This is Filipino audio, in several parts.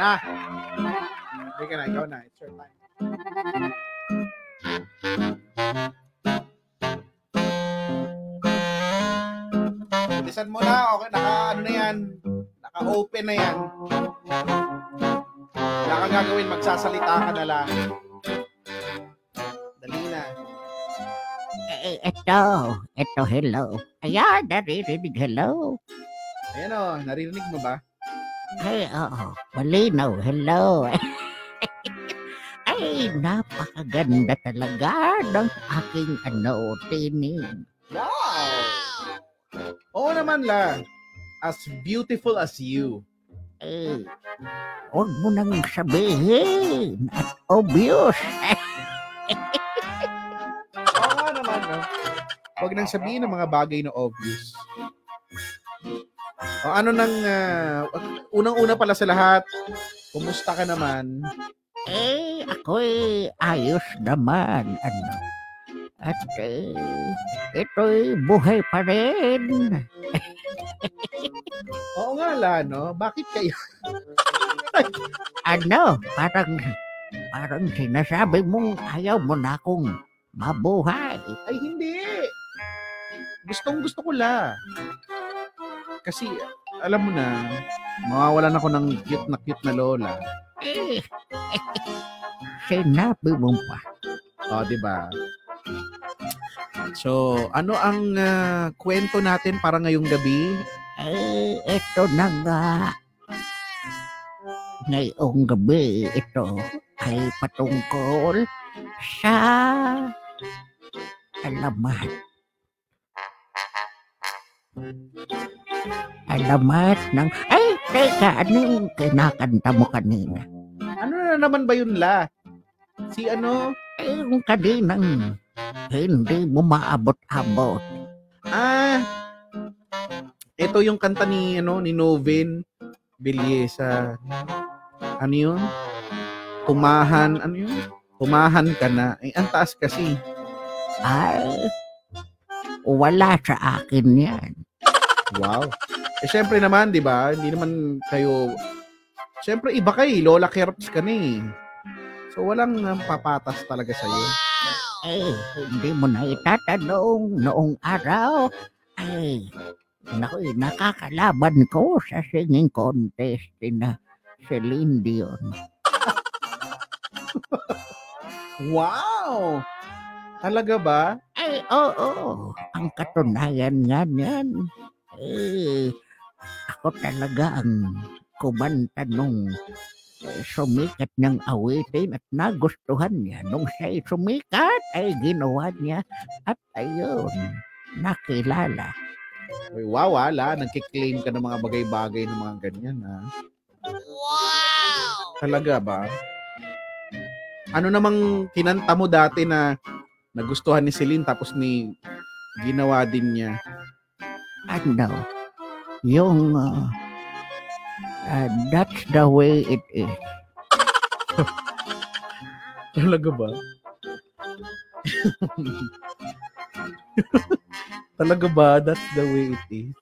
Na. Hindi ka na, ikaw na. It's your time. Bilisan mo na. Okay, naka ano na yan. Naka-open na yan. Wala kang gagawin. Magsasalita ka na lang. Dali na. Eh, ito, ito, hello. Ayan, naririnig, hello. Ayan o, naririnig mo ba? Ay, oo, malinaw, hello. Ay, napakaganda talaga ng aking ano, tinig. Wow! Oo naman la. As beautiful as you. Eh, huwag mo nang sabihin at obvious. Oo nga naman, no? Huwag nang sabihin ng mga bagay na obvious. O ano nang, ah, unang-una pala sa lahat, kumusta ka naman? Eh, ako'y ayos naman, ano. At eh, ito'y buhay pa rin. Oo nga la, no? Bakit kayo? Ano, parang, parang sinasabi mong ayaw mo na akong mabuhay. Ay, hindi. Gustong gusto ko la. Kasi, alam mo na, mawawalan ako ng cute na cute na lola. Eh, sinabi mo pa. O, di ba? So, ano ang ah, kwento natin para ngayong gabi? Eh, ito na nga. Ngayong gabi ito ay patungkol sa alamat. Alamat ng... Ay, teka, ano yung kinakanta mo kanina? Ano na naman ba yun, La? Si ano? Eh, yung kaninang hindi mo maabot-abot. Ah, ito yung kanta ni, ano, ni Novin Bilyesa. Ano yun? Tumahan, ano yun? Tumahan ka na. Eh, ang taas kasi. Ay, wala sa akin yan. Wow. Eh, syempre naman, di ba? Hindi naman kayo... Syempre, iba kay Lola Kerps ka na eh. So, walang um, papatas talaga sa'yo. Eh, hindi mo na itatanong noong araw. Ay, naku, nakakalaban ko sa singing contest na Celine Dion. Wow! Talaga ba? Ay, oo, ang katunayan nga niyan. Eh, ako talaga ang kumanta nung eh, sumikat niyang awitin at nagustuhan niya. Nung siya'y sumikat, ay ginawa niya at ayun, nakilala. Uy, wow, wala. Nagkiklaim ka ng mga bagay-bagay ng mga ganyan, ha? Wow! Talaga ba? Ano namang kinanta mo dati na nagustuhan ni Celine tapos ni ginawa din niya? Ano, yung uh, uh, that's the way it is. Talaga ba? Talaga ba? That's the way it is.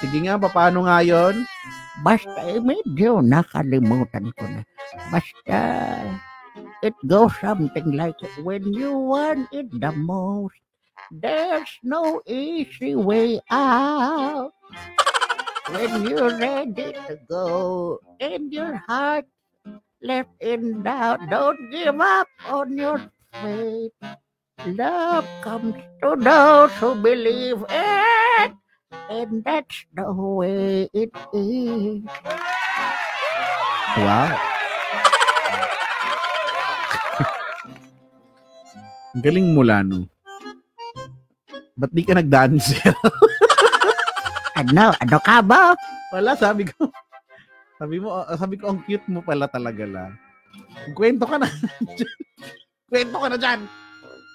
Sige nga, paano nga yun? Basta eh, medyo nakalimutan ko na. Basta it goes something like when you want it the most, there's no easy way out. When you're ready to go and your heart left in doubt, don't give up on your faith. Love comes to those who believe it. And that's the way it is. Wow. Galing mo, Lano. Ba't di ka nag-dancer? Ano? Ano ka ba? Wala, sabi ko. Sabi mo, ah, sabi ko, ang cute mo pala talaga la. Kwento ka na. Kwento ka na dyan.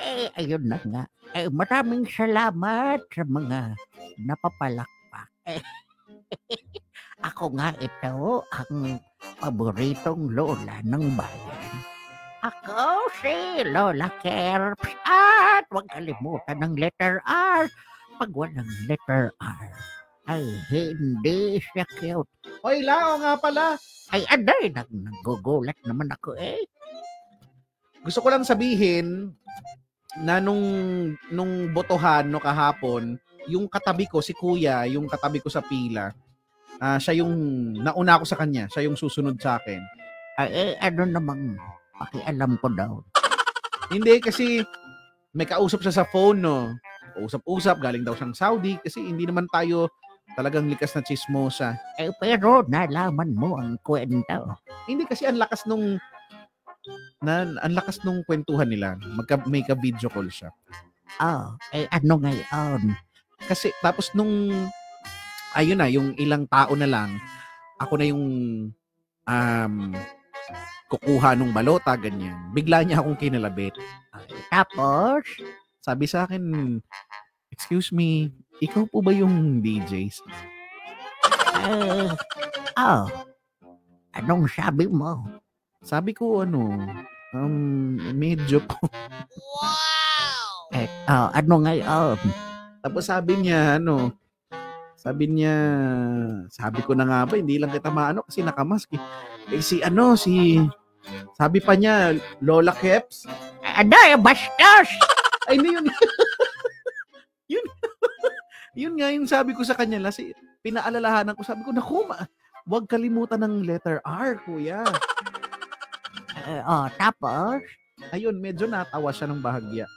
Eh, ayun na nga. Eh, maraming salamat sa mga napapalakpak. Eh, ako nga ito ang paboritong lola ng bayan. Ako si Lola Kerps at huwag kalimutan ng letter R. Pag walang letter R, ay hindi siya cute. Oy, Lao nga pala. Ay, aday, nag nagugulat naman ako eh. Gusto ko lang sabihin na nung nung botohan no kahapon, yung katabi ko si Kuya, yung katabi ko sa pila, ah siya yung nauna ako sa kanya, siya yung susunod sa akin. Ay, eh, ano namang pakialam ko daw. Hindi kasi may kausap siya sa phone no. Usap-usap, galing daw siyang Saudi kasi hindi naman tayo talagang likas na chismosa. Eh, pero nalaman mo ang kwento. Hindi kasi ang lakas nung na ang lakas nung kwentuhan nila. Magka, may ka video call siya. Oh, eh, ano ngayon? Kasi tapos nung ayun na yung ilang tao na lang ako na yung um kukuha nung balota ganyan. Bigla niya akong kinalabit. Tapos, Sabi sa akin, "Excuse me, ikaw po ba yung DJs?" eh, oh, anong sabi mo? Sabi ko ano, um medyo po. Eh, oh, ano ngayon? Tapos sabi niya ano, sabi niya, sabi ko na nga ba, hindi lang kita maano kasi nakamask eh. Eh, si ano, si, sabi pa niya, Lola Keps, Aday, bastos! Ay, na yun. yun. yun nga yung sabi ko sa kanya. Lasi, pinaalalahanan ko. Sabi ko, naku, ma, huwag kalimutan ng letter R, kuya. Eh, oh, tapos, Ayun, medyo natawa siya ng bahagya.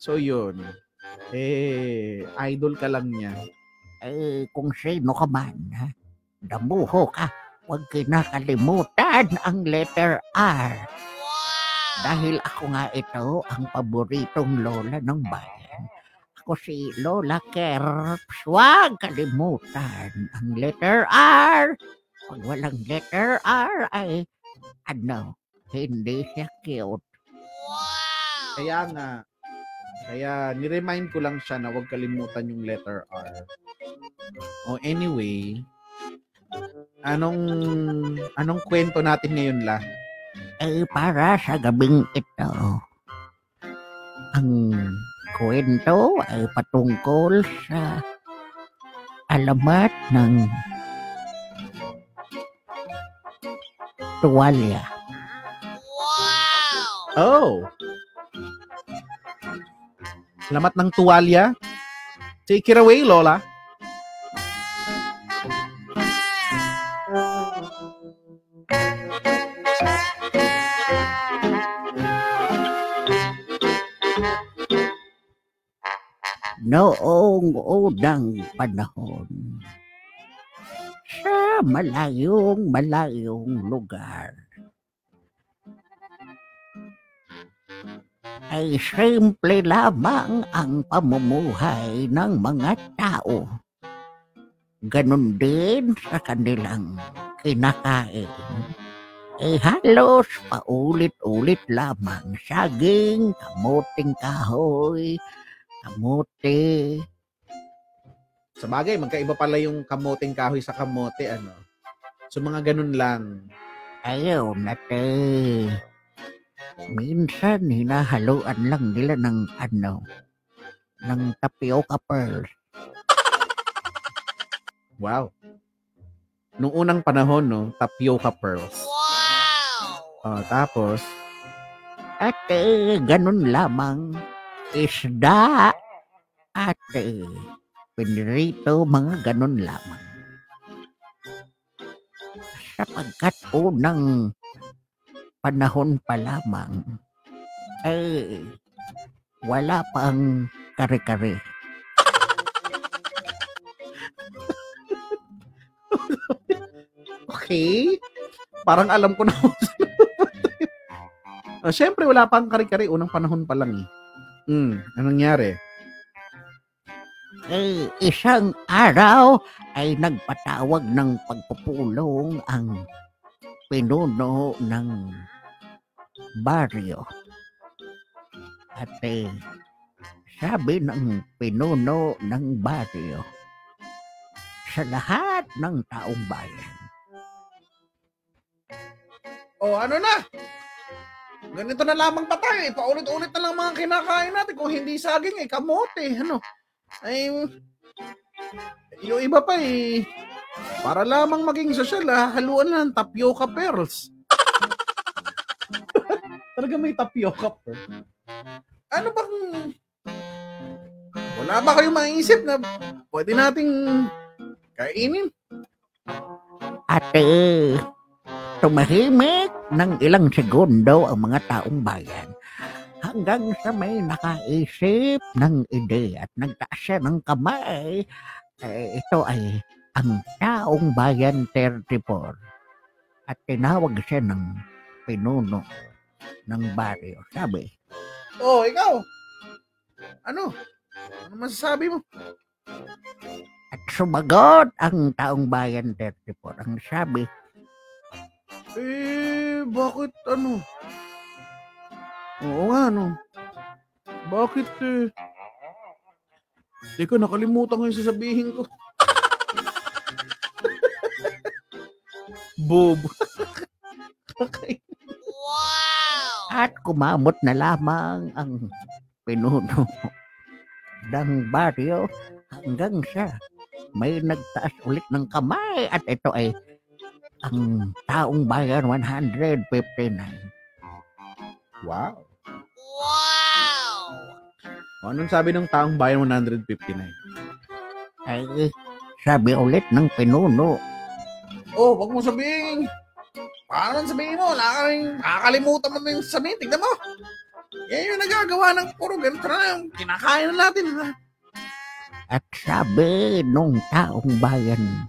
So, yun. Eh, idol ka lang niya. eh, kung sino ka man, ha? damuho ka. Huwag kinakalimutan ang letter R. Dahil ako nga ito ang paboritong lola ng bayan. Ako si Lola Kerps. Huwag kalimutan ang letter R. Pag walang letter R ay ano, hindi siya cute. Kaya nga, kaya niremind ko lang siya na huwag kalimutan yung letter R. O anyway, anong anong kwento natin ngayon la? Eh, para sa gabing ito, ang kwento ay patungkol sa alamat ng tuwalya. Oh. Salamat ng tuwalya. Take it away, Lola. Noong unang panahon, sa malayong malayong lugar, ay simple lamang ang pamumuhay ng mga tao. Ganon din sa kanilang kinakain. Eh halos paulit-ulit lamang saging, kamuting kahoy, kamote, Sa bagay, magkaiba pala yung kamoting kahoy sa kamote, ano. So, mga ganun lang. ayaw nate. Minsan hinahaluan lang nila ng ano, ng tapioca pearls. Wow. Nung unang panahon, no, tapioca pearls. Oh, tapos, At eh, ganun lamang, isda at eh, pinirito, mga ganun lamang. Sapagkat unang panahon pa lamang, eh, wala pang kare-kare. okay. Parang alam ko na. Oh, Siyempre, wala pang kari-kari. Unang panahon pa lang. eh. Hmm, anong nangyari? Eh, isang araw ay nagpatawag ng pagpupulong ang pinuno ng baryo. At eh, sabi ng pinuno ng baryo sa lahat ng taong bayan. Oh, ano na? Ganito na lamang pa tayo. eh. Paulit-ulit na lang mga kinakain natin. Kung hindi saging, eh, kamote. Ano? Ay, yung iba pa eh. Para lamang maging sosyal, ah, haluan lang ng tapioca pearls. Talaga may tapioca pearls. Ano bang... Wala ba kayong maisip na pwede nating kainin? Ate, tumahimik ng ilang segundo ang mga taong bayan hanggang sa may nakaisip ng ide at nagtaas siya ng kamay. Eh, ito ay ang taong bayan 34 at tinawag siya ng pinuno ng baryo. Sabi, Oh, ikaw. Ano? Ano masasabi mo? at sumagot ang taong bayan 34. Ang sabi, Eh, bakit ano? Oo nga, no. Bakit eh? Teka, nakalimutan ko yung sasabihin ko. Bob. Okay. At kumamot na lamang ang pinuno ng baryo hanggang sa may nagtaas ulit ng kamay at ito ay ang taong bayan 159. wow. O, anong sabi ng taong bayan 159? Ay sabi ulit ng pinuno, Oh, wag mo sabihin. Paano man sabihin mo? Wala ka rin, nakakalimutan mo na yung sabihin. Tignan mo. Yan yung nagagawa ng puro ganito na yung kinakain na natin. ha? at sabi nung taong bayan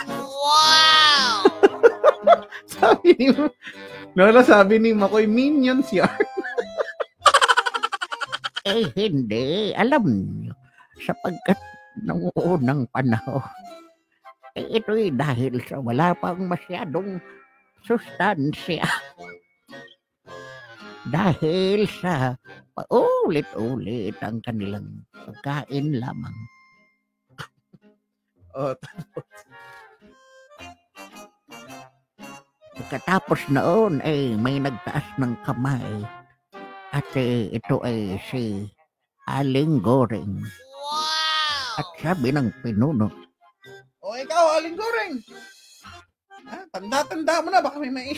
Lola, sabi ni Makoy, minions yan. Eh hindi, alam niyo, sapagkat noong unang panahon, eh ito'y dahil sa wala pang masyadong sustansya. Dahil sa paulit-ulit ang kanilang pagkain lamang. Oh, Pagkatapos noon ay may nagtaas ng kamay at eh, ito ay si Aling Goring. At sabi ng pinuno, oh, ikaw, Aling Goreng. Ah, tanda-tanda mo na, baka may mai...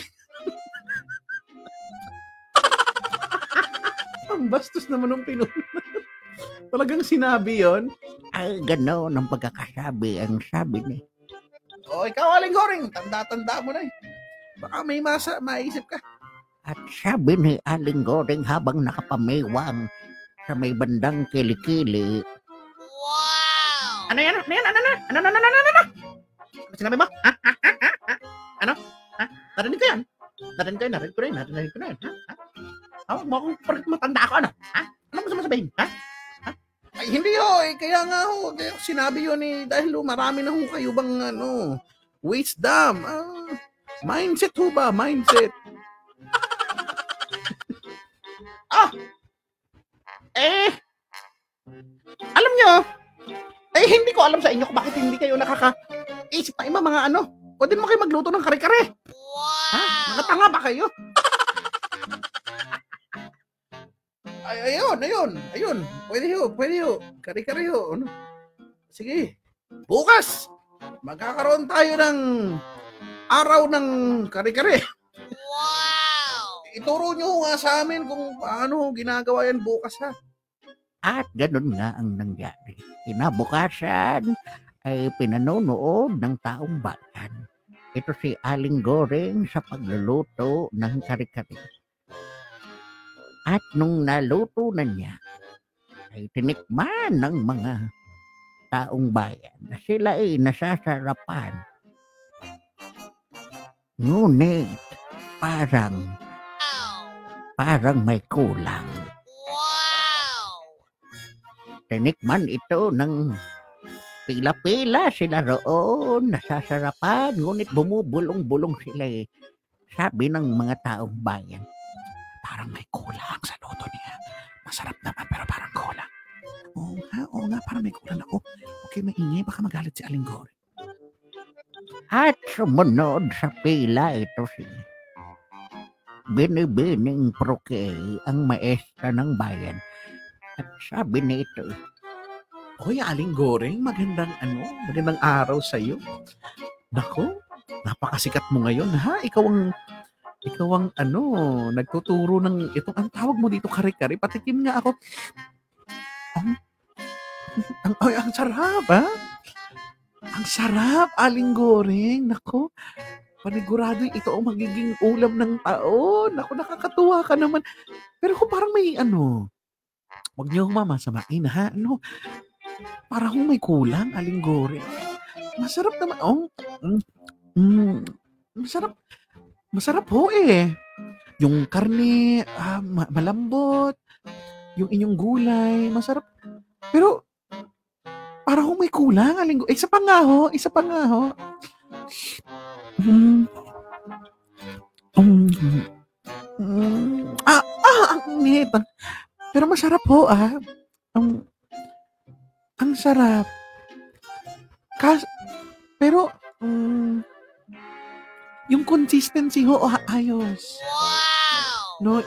Ang bastos naman ng pinuno. Talagang sinabi yon. ay gano'n ang pagkakasabi ang sabi ni Oh, ikaw, Aling Goreng. Tanda-tanda mo na eh. Baka may masa, maisip ka. At sabi ni Aling Goring habang nakapamiwang sa may bandang kilikili, Ano yan? Ano yan? Ano na? Ano na? Ano na? Ano na? Ano sinabi mo? Ha? Ha? Ha? Ha? ha? Ano? Ha? Narinig ko yan. Narinig ko yan. Narinig ko rin. Narinig ko rin. Ha? Ha? Tawag mo akong parang matanda ako. Ano? Ha? Ano mo sabihin? Ha? Ha? Ay, hindi ho. Eh, kaya nga ho. Kaya sinabi yun eh. Dahil ho, marami na ho kayo bang ano, wisdom. Ah, mindset ho ba? Mindset. ah! Eh, alam nyo, eh, hindi ko alam sa inyo kung bakit hindi kayo nakaka-isip na mga ano. Pwede mo kayo magluto ng kare-kare. Ha? Mga tanga ba kayo? Ay, ayun, ayun, ayun. Pwede ho, pwede ho. Kare-kare ho. Ano? Sige. Bukas, magkakaroon tayo ng araw ng kare-kare. Ituro nyo nga sa amin kung paano ginagawa yan bukas ha. at ganun nga ang nangyari. Kinabukasan ay pinanonood ng taong bayan. Ito si Aling Goring sa pagluluto ng kari-kari. At nung naluto na niya, ay tinikman ng mga taong bayan na sila ay nasasarapan. Ngunit parang parang may kulang. Tinikman ito ng Pila-pila sila roon, nasasarapan, ngunit bumubulong-bulong sila eh. Sabi ng mga taong bayan, Parang may kulang sa luto niya. Masarap naman pero parang kulang. Oo nga, oo nga, parang may kulang ako. Okay, maingay, baka magalit si Aling Goring. At sumunod sa pila ito si Binibining Proke, ang maestra ng bayan. At sabi nito, Hoy, Aling Goreng, magandang ano, magandang araw sa iyo. Nako, napakasikat mo ngayon, ha? Ikaw ang ikaw ang ano, nagtuturo ng itong ang tawag mo dito kare-kare. Patikim nga ako. Ang ang, ay, ang sarap, ha? Ang sarap, Aling Goreng. Nako, panigurado ito ang magiging ulam ng taon. Nako, nakakatuwa ka naman. Pero kung parang may ano, Huwag niyo mamasamain, ha? Ano? Parang may kulang, aling gore. Masarap naman. Oh, mm, mm, masarap. Masarap ho eh. Yung karne, ah, ma- malambot. Yung inyong gulay, masarap. Pero, parang may kulang, aling gore. Isa pa nga ho, isa pa nga ho. Mm. Mm. Mm. Ah, ah, ang init. Pero masarap ho, ah. Ang, ang sarap. Kas, pero, mm, yung consistency ho, ah, ayos. No,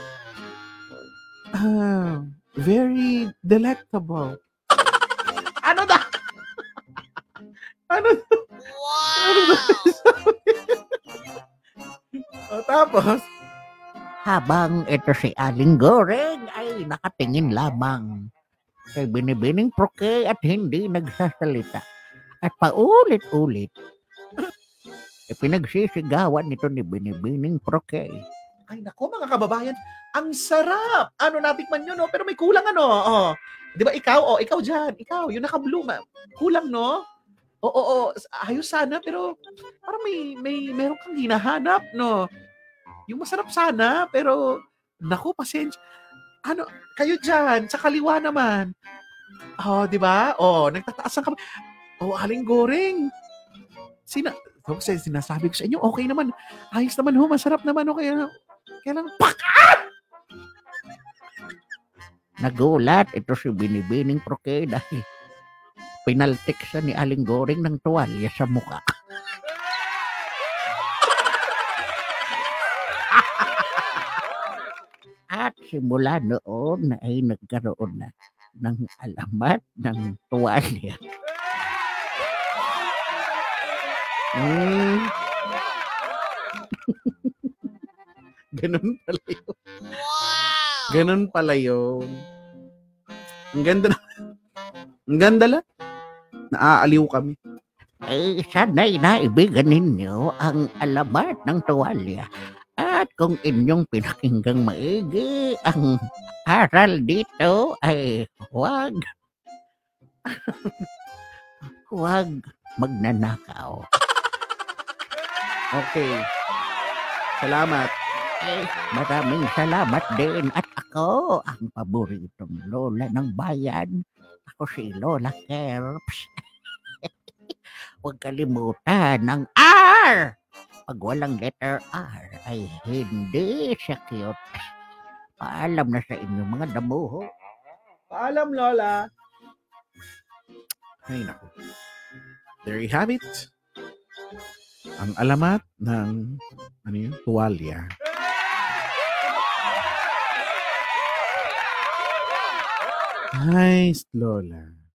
ah, very delectable. ano da? Ano Ano ba? o, tapos, habang ito si Aling Goreng ay nakatingin lamang kay Binibining Proke at hindi nagsasalita. At paulit-ulit, e pinagsisigawan nito ni Binibining Proke. Ay nako mga kababayan, ang sarap. Ano natikman nyo no, pero may kulang ano. Oh. 'Di ba ikaw? Oh, ikaw diyan, ikaw, yung naka-blue, ma- kulang no? Oo, oo, ayos sana pero parang may may meron kang hinahanap no. Yung masarap sana pero nako pasensya. Ano, kayo diyan sa kaliwa naman. Oh, 'di ba? Oh, nagtataas ang kamay. Oh, aling goreng. Sina kasi sinasabi ko sa inyo, okay naman. Ayos naman ho, masarap naman ho. Kaya, kaya lang, pak! Nagulat ito si Binibining Proke dahil pinaltik siya ni Aling Goreng ng tuwalya sa muka. At simula noon ay nagkaroon na ng alamat ng tuwalya. Hmm. Ganun pala yun. Ganun pala yun. Ang ganda na. Ang ganda lang. Naaaliw kami. ay sana'y naibigan ninyo ang alamat ng tuwalya. At kung inyong pinakinggang maigi ang aral dito ay huwag huwag magnanakaw. Okay. Salamat. Eh, maraming salamat din at ako ang paboritong lola ng bayan. Ako si Lola Kerps. Huwag kalimutan ng R! Pag walang letter R ay hindi siya cute. Paalam na sa inyo mga damuho. Paalam, Lola. Ay, naku. There you have it. Ang alamat ng, ano yun, tuwalya. Nice, Lola.